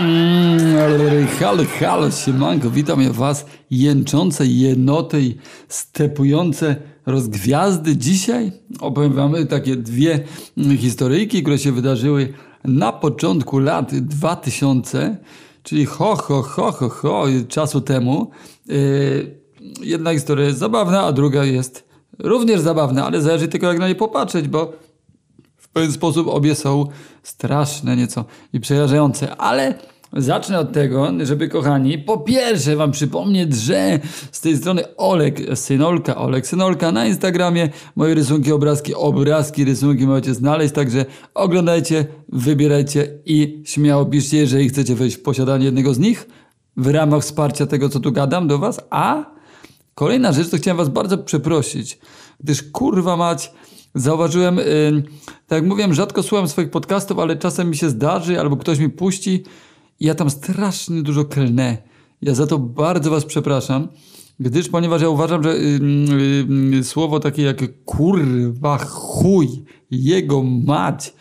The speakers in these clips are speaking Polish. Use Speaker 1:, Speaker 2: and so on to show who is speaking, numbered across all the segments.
Speaker 1: Mm, halo, halo, siemanko, witam ja was, jęczące jednoty i stepujące rozgwiazdy. Dzisiaj opowiem wam takie dwie historyjki, które się wydarzyły na początku lat 2000, czyli ho, ho, ho, ho, ho, czasu temu. Yy, jedna historia jest zabawna, a druga jest również zabawna, ale zależy tylko jak na nie popatrzeć, bo pewien sposób obie są straszne nieco i przerażające, ale zacznę od tego, żeby kochani, po pierwsze wam przypomnieć, że z tej strony Olek Synolka, Olek Synolka na Instagramie, moje rysunki, obrazki, obrazki, rysunki możecie znaleźć, także oglądajcie, wybierajcie i śmiało piszcie, jeżeli chcecie wejść w posiadanie jednego z nich w ramach wsparcia tego, co tu gadam do was, a kolejna rzecz, to chciałem was bardzo przeprosić, gdyż kurwa mać, Zauważyłem, yy, tak jak mówiłem, rzadko słucham swoich podcastów, ale czasem mi się zdarzy, albo ktoś mi puści i ja tam strasznie dużo klnę. Ja za to bardzo was przepraszam, gdyż ponieważ ja uważam, że yy, yy, słowo takie jak kurwa, chuj, jego mać,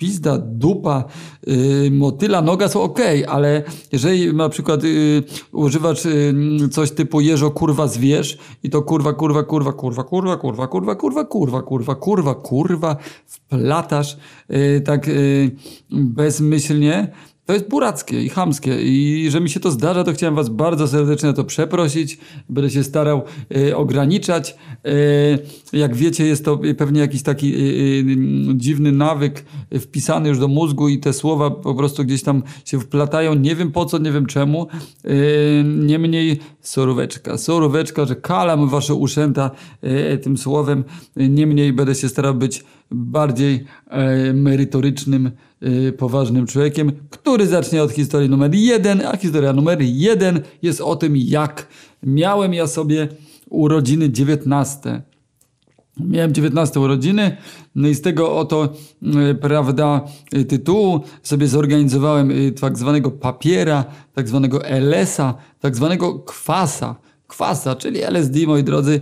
Speaker 1: pizda, dupa, yy, motyla, noga są ok, ale jeżeli na przykład yy, używasz yy, coś typu jeżo kurwa zwierz i to kurwa, kurwa, kurwa, kurwa, kurwa, kurwa, kurwa, kurwa, kurwa, kurwa, kurwa, kurwa, wplatasz yy, tak yy, bezmyślnie, to jest burackie i chamskie i że mi się to zdarza, to chciałem was bardzo serdecznie to przeprosić. Będę się starał y, ograniczać. Y, jak wiecie, jest to pewnie jakiś taki y, dziwny nawyk wpisany już do mózgu i te słowa po prostu gdzieś tam się wplatają. Nie wiem po co, nie wiem czemu. Niemniej soróweczka, soróweczka, że kalam wasze uszęta tym słowem. Niemniej będę się starał być bardziej merytorycznym Y, poważnym człowiekiem, który zacznie od historii numer jeden, a historia numer jeden jest o tym, jak miałem ja sobie urodziny 19. Miałem 19 urodziny, no i z tego oto, y, prawda, y, tytułu sobie zorganizowałem tak zwanego papiera, tak zwanego LS-a, tak zwanego kwasa kwasa, czyli LSD, moi drodzy.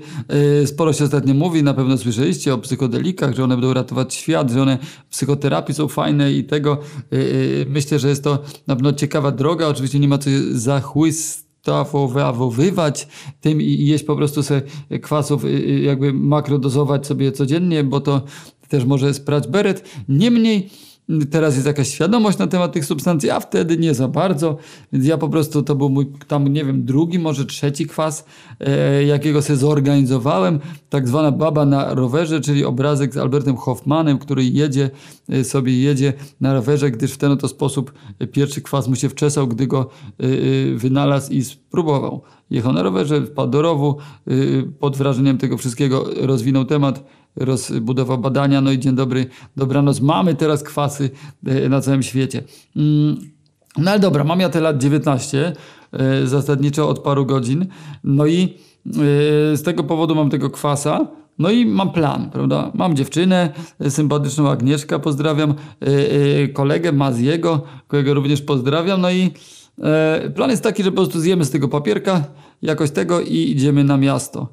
Speaker 1: Y, sporo się ostatnio mówi, na pewno słyszeliście o psychodelikach, że one będą ratować świat, że one w psychoterapii są fajne i tego y, y, myślę, że jest to na pewno ciekawa droga. Oczywiście nie ma co zachłystawowywać tym i jeść po prostu sobie kwasów, jakby makrodozować sobie codziennie, bo to też może sprać beret. Niemniej Teraz jest jakaś świadomość na temat tych substancji, a wtedy nie za bardzo. Więc ja po prostu, to był mój tam, nie wiem, drugi, może trzeci kwas, e, jakiego sobie zorganizowałem. Tak zwana baba na rowerze, czyli obrazek z Albertem Hoffmanem, który jedzie e, sobie, jedzie na rowerze, gdyż w ten oto sposób pierwszy kwas mu się wczesał, gdy go e, e wynalazł i spróbował. Jechał na rowerze, wpadł do rowu, e, pod wrażeniem tego wszystkiego rozwinął temat, rozbudował badania, no i dzień dobry, dobranoc, mamy teraz kwasy e, na całym świecie. Mm, no ale dobra, mam ja te lat 19, e, zasadniczo od paru godzin, no i e, z tego powodu mam tego kwasa, no i mam plan, prawda? Mam dziewczynę, sympatyczną Agnieszkę, pozdrawiam, kolegę Maziego, którego również pozdrawiam, no i plan jest taki, że po prostu zjemy z tego papierka, jakoś tego i idziemy na miasto.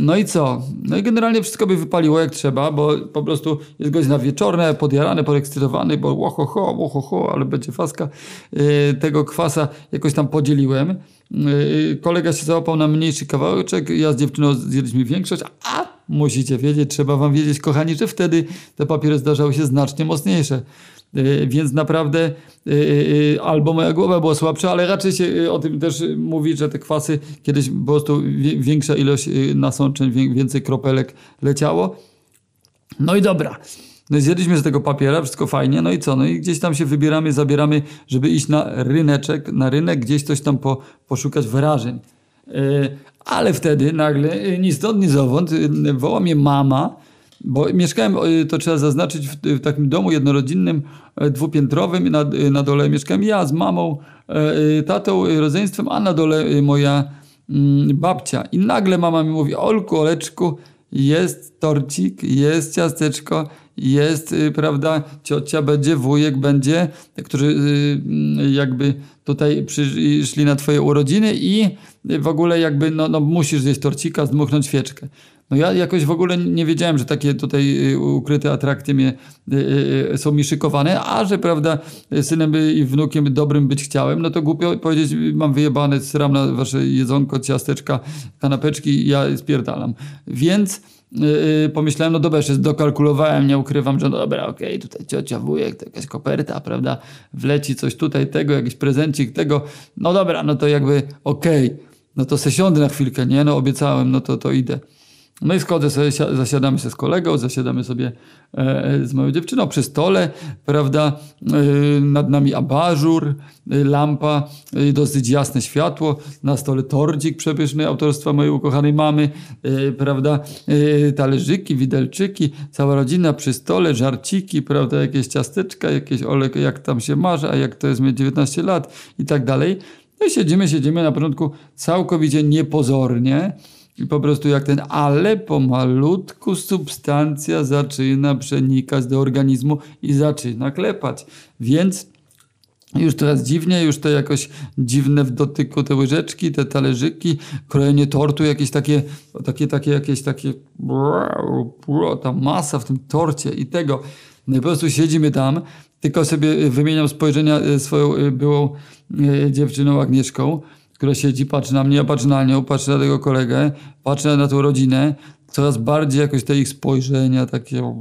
Speaker 1: No i co? No i generalnie wszystko by wypaliło jak trzeba, bo po prostu jest godzina wieczorna, podjarany, podekscytowany, bo łohoho, łohoho, ale będzie faska. Yy, tego kwasa jakoś tam podzieliłem. Yy, kolega się załapał na mniejszy kawałeczek, ja z dziewczyną zjedliśmy większość, a musicie wiedzieć, trzeba wam wiedzieć, kochani, że wtedy te papiery zdarzały się znacznie mocniejsze. E, więc naprawdę e, e, albo moja głowa była słabsza, ale raczej się o tym też mówi, że te kwasy kiedyś po prostu większa ilość nasączeń, więcej kropelek leciało. No i dobra. No i zjedliśmy z tego papiera, wszystko fajnie, no i co? No i gdzieś tam się wybieramy, zabieramy, żeby iść na ryneczek, na rynek, gdzieś coś tam po, poszukać wrażeń. Ale wtedy nagle, ni stąd, ni zowąd, woła mnie mama, bo mieszkałem, to trzeba zaznaczyć, w, takim domu jednorodzinnym, e, dwupiętrowym. Na, e, na dole mieszkałem ja z mamą, e, tatą, rodzeństwem, a na dole moja mm, babcia. I nagle mama mi mówi, Olku, Oleczku, jest torcik, jest ciasteczko, jest, prawda, ciocia będzie, wujek będzie, którzy mm, jakby tutaj przyszli na twoje urodziny i w ogóle jakby, no, no musisz zjeść torcika, zdmuchnąć świeczkę. No ja jakoś w ogóle nie wiedziałem, że takie tutaj y, ukryte atrakcje mnie, y, y, są mi szykowane, a że prawda, synem i wnukiem dobrym być chciałem, no to głupio powiedzieć, mam wyjebane, sram na wasze jedzonko, ciasteczka, kanapeczki, ja spierdalam. Więc pomyślałem, no dobra, jeszcze dokalkulowałem, nie ukrywam, że no dobra, okej, okay, tutaj ciocia, wujek, to jakaś koperta, prawda, wleci coś tutaj tego, jakiś prezencik tego, no dobra, no to jakby okej, okay, no to se siądę na chwilkę, nie, no obiecałem, no to, to idę. No i schodzę sobie, zasiadamy się z kolegą, zasiadamy sobie e, z moją dziewczyną przy stole, prawda, e, nad nami abażur, e, lampa, dosyć jasne światło, na stole tordzik przepyszny autorstwa mojej ukochanej mamy, prawda, talerzyki, widelczyki, cała rodzina przy stole, żarciki, prawda, jakieś ciasteczka, jakieś olek, jak tam się marzy, a jak to jest mieć 19 lat i tak dalej. No i siedzimy, siedzimy na początku całkowicie niepozornie, i po prostu jak ten, ale pomalutku substancja zaczyna przenikać do organizmu i zaczyna klepać. Więc już teraz dziwnie, już to jakoś dziwne w dotyku te łyżeczki, te talerzyki, krojenie tortu, jakieś takie, takie, takie, jakieś takie, ta masa w tym torcie i tego. No i po prostu siedzimy tam, tylko sobie wymieniam spojrzenia e, swoją e, byłą e, dziewczyną Agnieszką, która siedzi, patrzy na mnie, ja patrzę na nią, patrzę na tego kolegę, patrzę na tą rodzinę, coraz bardziej jakoś te ich spojrzenia takie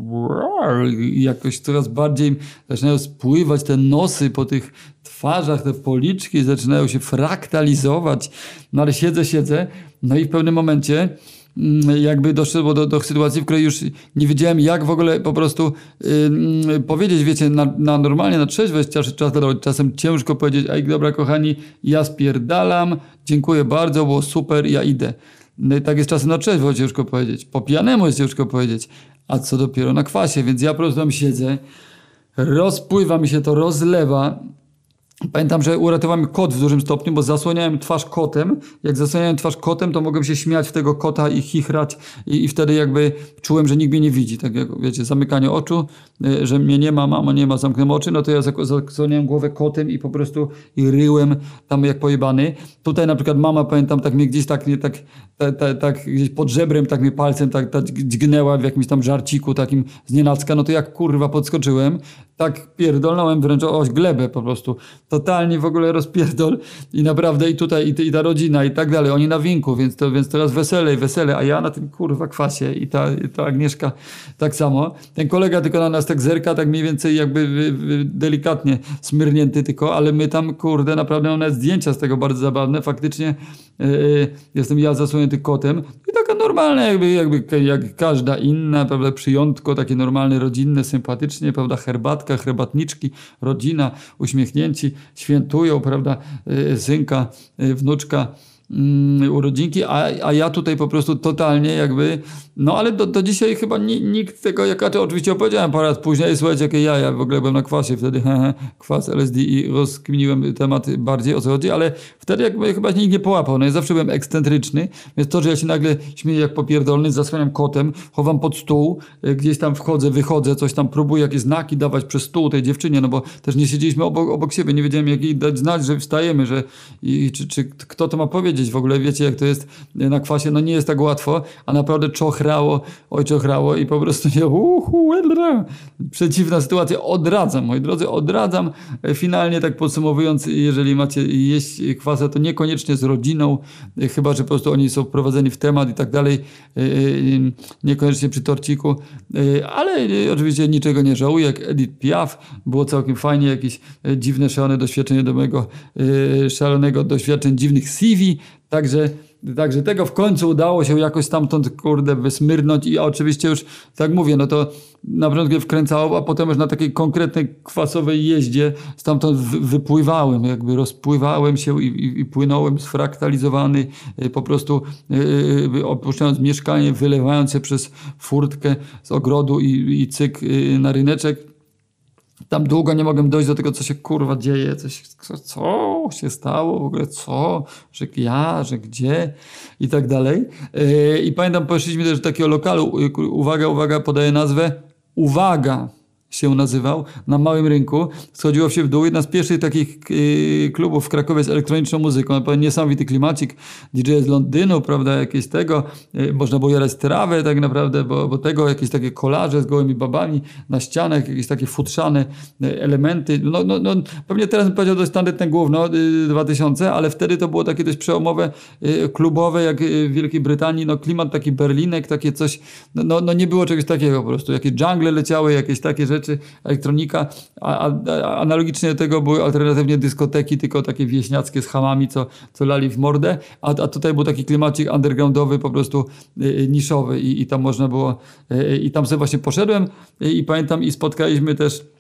Speaker 1: jakoś coraz bardziej zaczynają spływać te nosy po tych twarzach, te policzki zaczynają się fraktalizować, no ale siedzę, siedzę, no i w pewnym momencie jakby doszło do, do sytuacji, w której już nie wiedziałem, jak w ogóle po prostu yy, powiedzieć, wiecie, na, na normalnie, na trzeźwość czas, czas, czasem ciężko powiedzieć, ej, dobra, kochani, ja spierdalam, dziękuję bardzo, było super, ja idę. No i tak jest czasem na trzeźwo ciężko powiedzieć. Po pijanemu jest ciężko powiedzieć. A co dopiero na kwasie, więc ja po prostu tam siedzę, rozpływa mi się to, rozlewa, Pamiętam, że uratowałem kot w dużym stopniu, bo zasłaniałem twarz kotem. Jak zasłaniałem twarz kotem, to mogłem się śmiać w tego kota i chichrać i, i wtedy jakby czułem, że nikt mnie nie widzi. Tak jak, wiecie, zamykanie oczu, że mnie nie ma, mama nie ma, zamknę oczy, no to ja zasłaniałem głowę kotem i po prostu i ryłem tam jak pojebany. Tutaj na przykład mama, pamiętam, tak mnie gdzieś tak, nie, tak, tak, tak, tak gdzieś pod żebrem, tak mnie palcem tak, tak dźgnęła w jakimś tam żarciku takim z nienacka, no to jak kurwa podskoczyłem, tak pierdolnąłem wręcz oś glebę po prostu. Totalnie w ogóle rozpierdol i naprawdę i tutaj i, i ta rodzina i tak dalej. Oni na winku, więc, to, więc teraz wesele i wesele, a ja na tym kurwa kwasie i ta, i ta Agnieszka tak samo. Ten kolega tylko na nas tak zerka, tak mniej więcej jakby delikatnie smyrnięty tylko, ale my tam kurde naprawdę mam nawet zdjęcia z tego bardzo zabawne. Faktycznie yy, jestem ja zasłonięty kotem i taka normalna jakby, jakby jak każda inna, prawda, przyjątko takie normalne, rodzinne, sympatycznie, prawda, herbatka herbatniczki, rodzina, uśmiechnięci, świętują, prawda, y, synka, y, wnuczka, urodzinki, a, a ja tutaj po prostu totalnie jakby, no ale do, do dzisiaj chyba ni, nikt tego, jak ja oczywiście opowiedziałem parę lat później, słuchajcie, jakie ja, ja w ogóle byłem na kwasie wtedy, kwas LSD i rozkminiłem temat bardziej o co chodzi, ale wtedy jakby chyba nikt nie połapał, no ja zawsze byłem ekscentryczny, więc to, że ja się nagle śmieję jak popierdolny, zasłaniam kotem, chowam pod stół, y, gdzieś tam wchodzę, wychodzę, coś tam próbuję jakieś znaki dawać przez stół tej dziewczynie, no bo też nie siedzieliśmy obok, obok siebie, nie wiedziałem jak jej dać znać, że wstajemy, że i, czy, czy kto to ma powiedzieć w ogóle, wiecie jak to jest na kwasie, no nie jest tak łatwo, a naprawdę czochrało, oj czochrało i po prostu nie, uhu, przeciwna sytuacja, odradzam, moi drodzy, odradzam, finalnie tak podsumowując, jeżeli macie jeść kwas to niekoniecznie z rodziną, y, chyba że po prostu oni są wprowadzeni w temat i tak dalej, niekoniecznie przy torciku, ale oczywiście niczego nie żałuję, jak Edith Piaf, było całkiem fajnie, jakieś dziwne, szalone doświadczenie do mojego szalonego doświadczeń dziwnych CV, także Także tego w końcu udało się jakoś stamtąd, kurde, wysmyrnąć i oczywiście już, tak mówię, no to na początku wkręcało, a potem już na takiej konkretnej kwasowej jeździe stamtąd wypływałem, jakby rozpływałem się i, i, i płynąłem sfraktalizowany, y, po prostu yy, opuszczając mieszkanie, wylewając się przez furtkę z ogrodu i, i cyk yy, na ryneczek tam długo nie mogłem dojść do tego, co się kurwa dzieje, co, co się stało, w ogóle co, że ja, że gdzie i tak dalej. Yy, I pamiętam, poszliśmy też do takiego lokalu, uwaga, uwaga, podaję nazwę, uwaga, się nazywał, na małym rynku. Schodziło się w dół. Jedna z pierwszych takich yy, klubów w Krakowie z elektroniczną muzyką. Niesamowity klimacik. DJ z Londynu, prawda, jakieś tego. Yy, można było jarać trawę tak naprawdę, bo, bo tego jakieś takie kolaże z gołymi babami na ścianach, jakieś takie futrzane yy, elementy. No, no, no, pewnie teraz bym powiedział dość standardne główno, yy, 2000, ale wtedy to było takie dość przełomowe, klubowe, jak w Wielkiej Brytanii. No klimat taki berlinek, takie coś, no, no, no nie było czegoś takiego po prostu. Jakieś jungle leciały, jakieś takie rzeczy, elektronika, a, a, analogicznie do tego były alternatywnie dyskoteki, tylko takie wieśniackie z hamami, co, co lali w mordę, a, a tutaj był taki klimacik undergroundowy, po prostu y, niszowy i, i tam można było, y, i tam sobie właśnie poszedłem y, i pamiętam i spotkaliśmy też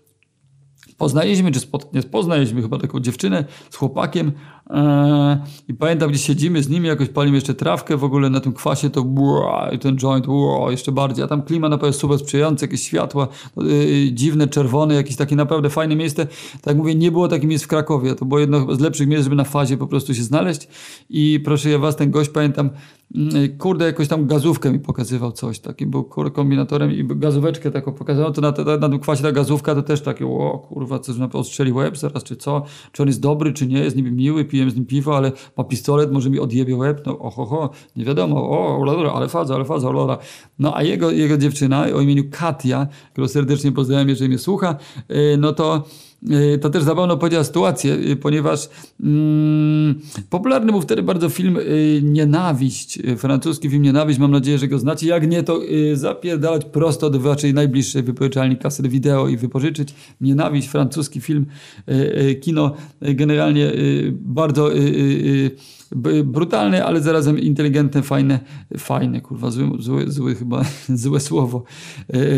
Speaker 1: poznaliśmy, czy spod, nie poznaliśmy chyba taką dziewczynę z chłopakiem e, i pamiętam, gdzie siedzimy z nimi, jakoś palimy jeszcze trawkę w ogóle na tym kwasie, to bua, i ten joint bua, jeszcze bardziej, a tam klimat naprawdę super sprzyjający, jakieś światła yy, dziwne, czerwone, jakieś takie naprawdę fajne miejsce. Tak jak mówię, nie było takich miejsc w Krakowie, to było jedno z lepszych miejsc, żeby na fazie po prostu się znaleźć. I proszę ja was, ten gość pamiętam, kurde, jakoś tam gazówkę mi pokazywał coś, taki był kombinatorem i gazóweczkę taką pokazywał, to na, na, na kwasie ta gazówka to też takie, o kurwa, coś na odstrzeli łeb zaraz, czy co, czy on jest dobry, czy nie, jest niby miły, pijem z nim piwo, ale ma pistolet, może mi odjebie łeb, no oho, nie wiadomo, o, ale faza, ale faza, lora. No a jego, jego dziewczyna o imieniu Katia, którą serdecznie pozdrawiam, jeżeli mnie słucha, y, no to Y, to też zabawno opowiedziała sytuację, y, ponieważ mm, popularny był wtedy bardzo film y, Nienawiść, francuski film Nienawiść, mam nadzieję, że go znacie. Jak nie, to y, zapierdalać prosto do waszej najbliższej wypożyczalni kaset wideo i wypożyczyć. Nienawiść, francuski film, y, kino generalnie bardzo brutalne, ale zarazem inteligentne, fajne, fajne, kurwa, zły, zły, zły chyba, złe słowo.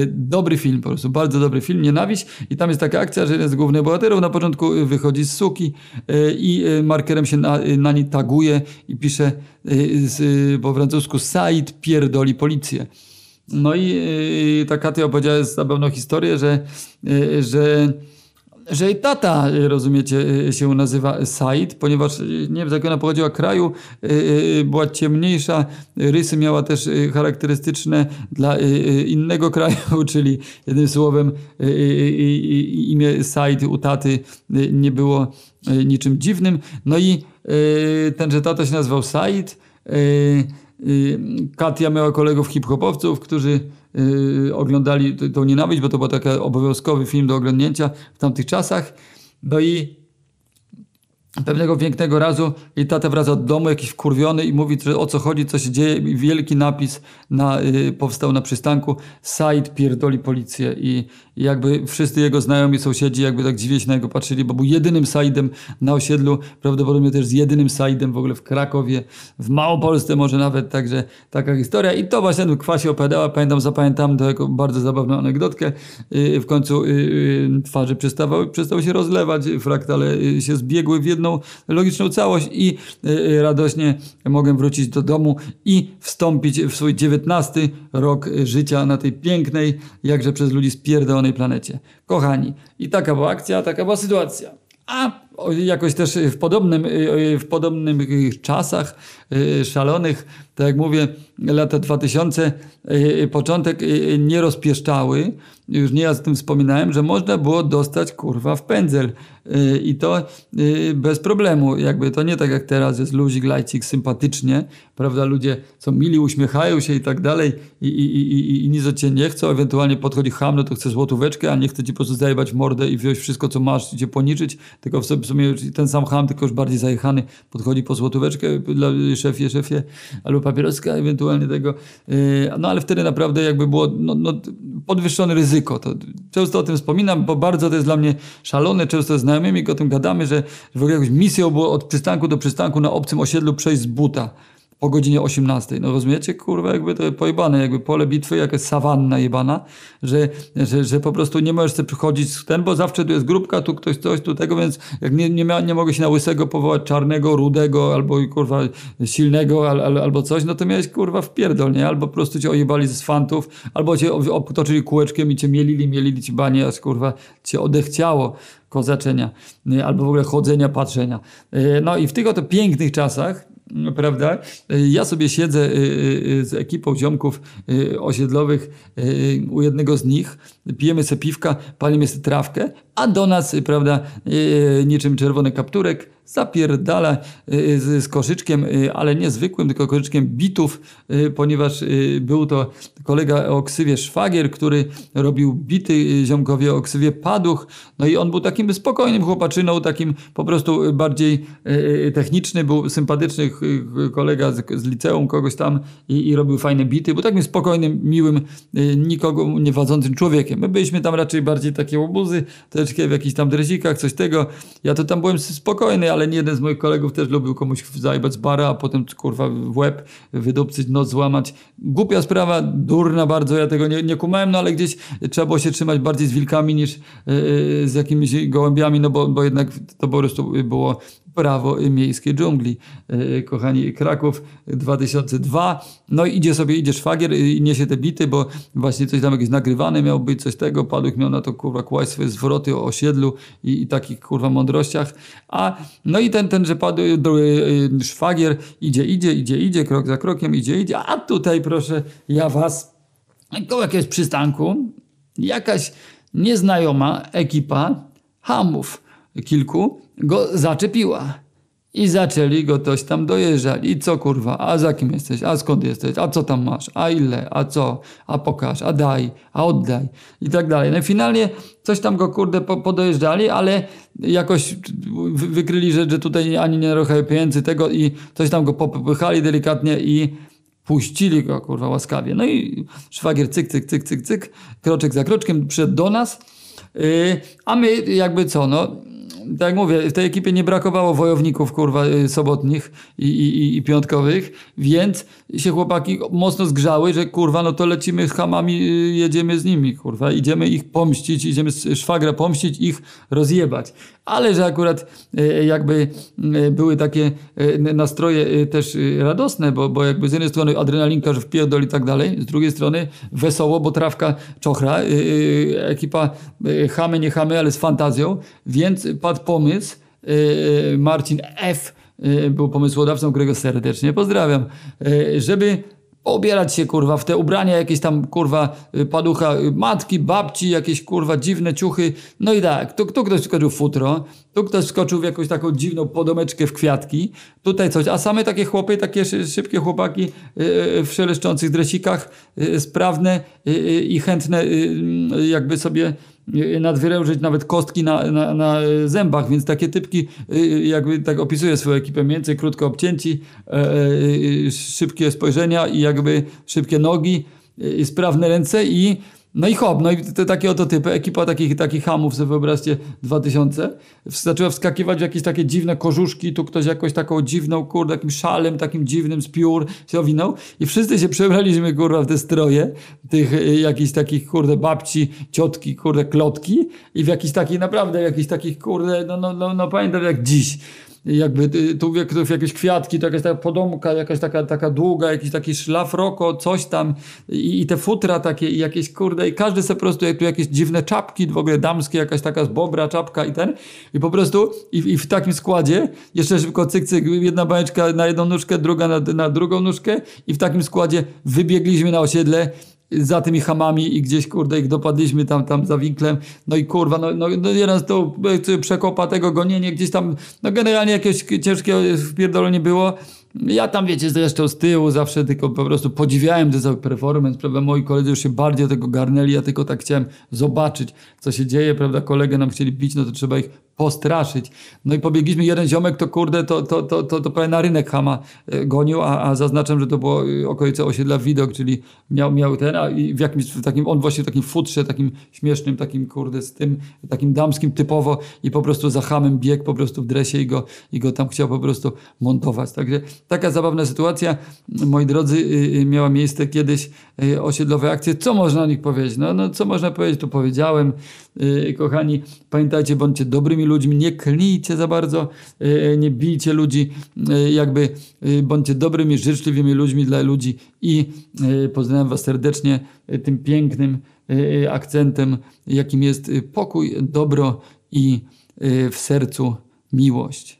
Speaker 1: Dobry film po prostu, bardzo dobry film, Nienawiść i tam jest taka akcja, że jeden z głównych bohaterów na początku wychodzi z suki i markerem się na, na niej taguje i pisze z, po francusku Said pierdoli policję. No i ta Katia opowiedziała zabawną historię, że, że że jej tata, rozumiecie, się nazywa Said, ponieważ nie wiem jakiego ona pochodziła kraju, była ciemniejsza, rysy miała też charakterystyczne dla innego kraju, czyli jednym słowem imię Said u taty nie było niczym dziwnym. No i tenże tata się nazywał Said, Katia miała kolegów hip-hopowców, którzy Y, oglądali tą nienawiść, bo to był taki obowiązkowy film do oglądnięcia w tamtych czasach. No i Pewnego pięknego razu i tata wraca od domu jakiś wkurwiony i mówi, o co chodzi, co się dzieje. I wielki napis na, y, powstał na przystanku Said pierdoli policję i, jakby wszyscy jego znajomi sąsiedzi jakby tak dziwnie się na niego patrzyli, bo był jedynym Saidem na osiedlu, prawdopodobnie też z jedynym Saidem w ogóle w Krakowie, w Małopolsce może nawet, także taka historia i to właśnie kwasie opowiadała, pamiętam, zapamiętam to jako bardzo zabawną anegdotkę. Y, w końcu y, twarzy przestawały, przestały się rozlewać, fraktale się zbiegły w jedną jedną logiczną całość i y, y, radośnie mogę wrócić do domu i wstąpić w swój dziewiętnasty rok życia na tej pięknej, jakże przez ludzi spierdolonej planecie. Kochani, i taka była akcja, taka była sytuacja. A jakoś też w podobnym, y, w podobnych czasach szalonych, tak jak mówię, lata 2000, początek nie rozpieszczały. Już nie ja z tym wspominałem, że można było dostać kurwa w pędzel i to y, bez problemu. Jakby to nie tak jak teraz jest luzik, lajcik, sympatycznie, prawda? Ludzie są mili, uśmiechają się i tak dalej i, i, i, i nic od ciebie nie chcą. Ewentualnie podchodzi ham, no to chce złotóweczkę, a nie chce ci po prostu zajebać mordę i wziąć wszystko, co masz i cię poniczyć. Tylko w sumie ten sam ham, tylko już bardziej zajechany, podchodzi po złotóweczkę szefie, szefie, albo papieroska ewentualnie tego. Y, no ale wtedy naprawdę jakby było no, no, podwyższone ryzyko. To często o tym wspominam, bo bardzo to jest dla mnie szalone. Często znajomymi o tym gadamy, że w ogóle jakąś misją było od przystanku do przystanku na obcym osiedlu przejść z buta po godzinie 18. No rozumiecie, kurwa, jakby to pojebane, jakby pole bitwy, jakaś sawanna jebana, że, że, że po prostu nie możesz sobie przychodzić z ten, bo zawsze tu jest grupka, tu ktoś coś, tu tego, więc jak nie, nie, mia, nie mogę się na łysego powołać czarnego, rudego, albo kurwa silnego, al, al, albo coś, no to miałeś kurwa w nie? Albo po prostu cię ojebali z fantów, albo cię obtoczyli kółeczkiem i cię mielili, mielili ci banie, aż kurwa cię odechciało kozaczenia, albo w ogóle chodzenia, patrzenia. E, no i w tych oto pięknych czasach prawda? Ja sobie siedzę z ekipą ziomków osiedlowych u jednego z nich, pijemy sobie piwka, palimy sobie trawkę, a do nas, prawda, niczym czerwony kapturek, zapierdala y, z, z koszyczkiem, y, ale nie zwykłym, tylko koszyczkiem bitów, y, ponieważ był to kolega o ksywie Szwagier, który robił bity ziomkowie o ksywie Paduch. No i on był takim spokojnym chłopaczyną, takim po prostu bardziej techniczny, był sympatyczny kolega z, z liceum, kogoś tam i, i, robił fajne bity. Był takim spokojnym, miłym, nikogo nie wadzącym człowiekiem. My byliśmy tam raczej bardziej takie obuzy, troszeczkę w jakichś tam drezikach, coś tego. Ja to tam byłem spokojny, ale nie jeden z moich kolegów też lubił komuś zajebać bara, a potem kurwa w łeb wydupcyć, noc złamać. Głupia sprawa, durna bardzo, ja tego nie, nie kumałem, no ale gdzieś trzeba było się trzymać bardziej z wilkami niż yy, z jakimiś gołębiami, no bo, bo jednak to po prostu było prawo miejskiej dżungli. E, kochani, Kraków 2002. No i idzie sobie, idzie szwagier i niesie te bity, bo właśnie coś tam jakieś nagrywane miał być, coś tego. Paduch miał na to kurwa kłaść swoje zwroty o osiedlu i, i takich kurwa mądrościach. A no i ten, ten że padł, e, e, szwagier idzie, idzie, idzie, idzie, krok za krokiem, idzie, idzie. A tutaj proszę, ja was koło jakiegoś przystanku jakaś nieznajoma ekipa hamów kilku go zaczepiła. I zaczęli go coś tam dojeżdżać. I co kurwa, a za kim jesteś, a skąd jesteś, a co tam masz, a ile, a co, a pokaż, a daj, a oddaj i tak dalej. No i finalnie coś tam go kurde podojeżdżali, ale jakoś wykryli, że, że tutaj ani nie trochę pieniędzy tego i coś tam go popychali delikatnie i puścili go kurwa łaskawie. No i szwagier cyk, cyk, cyk, cyk, cyk, kroczek za kroczkiem przyszedł do nas, yy, a my jakby co, no tak mówię, w tej ekipie nie brakowało wojowników, kurwa, y, sobotnich i, i, i piątkowych, więc się chłopaki mocno zgrzały, że kurwa, no to lecimy z hamami, y, jedziemy z nimi, kurwa, idziemy ich pomścić, idziemy szwagra pomścić, ich rozjebać. Ale że akurat y, jakby były takie nastroje też radosne, bo, bo jakby z jednej strony adrenalinka, że wpierdol i tak dalej, z drugiej strony wesoło, bo trawka czochra, ekipa chamy, nie chamy, ale z fantazją, więc padł pomysł, Marcin F., był pomysłodawcą, którego serdecznie pozdrawiam, żeby obierać się kurwa w te ubrania jakieś tam kurwa paducha matki, babci, jakieś kurwa dziwne ciuchy. No i tak, tu, tu ktoś skoczył w futro, tu ktoś skoczył w jakąś taką dziwną podomeczkę w kwiatki, tutaj coś, a same takie chłopy, takie szybkie chłopaki w szeleszczących dresikach, sprawne i chętne jakby sobie nadwyrężyć nawet kostki na, na, na, zębach, więc takie typki y, jakby tak opisuje swoją ekipę mniej więcej krótko obcięci, e, e, szybkie spojrzenia i jakby szybkie nogi, sprawne ręce i no i hop, no i te takie oto typy, ekipa takich, takich hamów, sobie wyobraźcie, 2000, zaczęła wskakiwać w jakieś takie dziwne korzuszki, tu ktoś jakoś taką dziwną, kurde, takim szalem, takim dziwnym z piór się owinął. I wszyscy się przebraliśmy, kurwa, w te stroje, tych y, jakichś takich, kurde, babci, ciotki, kurde, klotki i w jakichś takich, naprawdę, jakichś takich, kurde, no, no, no, no pamiętam jak dziś, jakby y, tu, jakieś kwiatki, to jakaś taka podomka, jakaś taka, taka długa, jakiś taki szlafroko, coś tam i, i te futra takie i jakieś kurde i każdy sobie po prostu jak tu jakieś dziwne czapki w ogóle damskie, jakaś taka z bobra czapka i ten. I po prostu i, i w takim składzie jeszcze szybko cyk cyk, jedna bajeczka na jedną nóżkę, druga na, na drugą nóżkę i w takim składzie wybiegliśmy na osiedle za tymi hamami i gdzieś, kurde, ich dopadliśmy tam, tam za winklem. No i kurwa, no, no, no jeden to przekopa tego gonienie gdzieś tam, no generalnie jakieś ciężkie wpierdolenie było. Ja tam, wiecie, zresztą z tyłu zawsze tylko po prostu podziwiałem ten cały performance, prawda, moi koledzy już się bardziej tego garnęli, ja tylko tak chciałem zobaczyć, co się dzieje, prawda, kolegę nam chcieli bić, no to trzeba ich postraszyć. No i pobiegliśmy, jeden ziomek to kurde, to, to, to, to, to prawie na rynek Hama e, gonił, a, a zaznaczam, że to było e, okolice osiedla Widok, czyli miał, miał ten, a i w jakimś w takim, on właśnie w takim futrze, takim śmiesznym, takim kurde, z tym, takim damskim typowo i po prostu za Hamem biegł po prostu w dresie i go, i go tam chciał po prostu montować. Także taka zabawna sytuacja, moi drodzy, y, y, miała miejsce kiedyś y, osiedlowe akcje. Co można o nich powiedzieć? No, no co można powiedzieć, to powiedziałem. Kochani, pamiętajcie, bądźcie dobrymi ludźmi, nie klnijcie za bardzo, nie bijcie ludzi, jakby bądźcie dobrymi, życzliwymi ludźmi dla ludzi i pozdrawiam Was serdecznie tym pięknym akcentem, jakim jest pokój, dobro i w sercu miłość.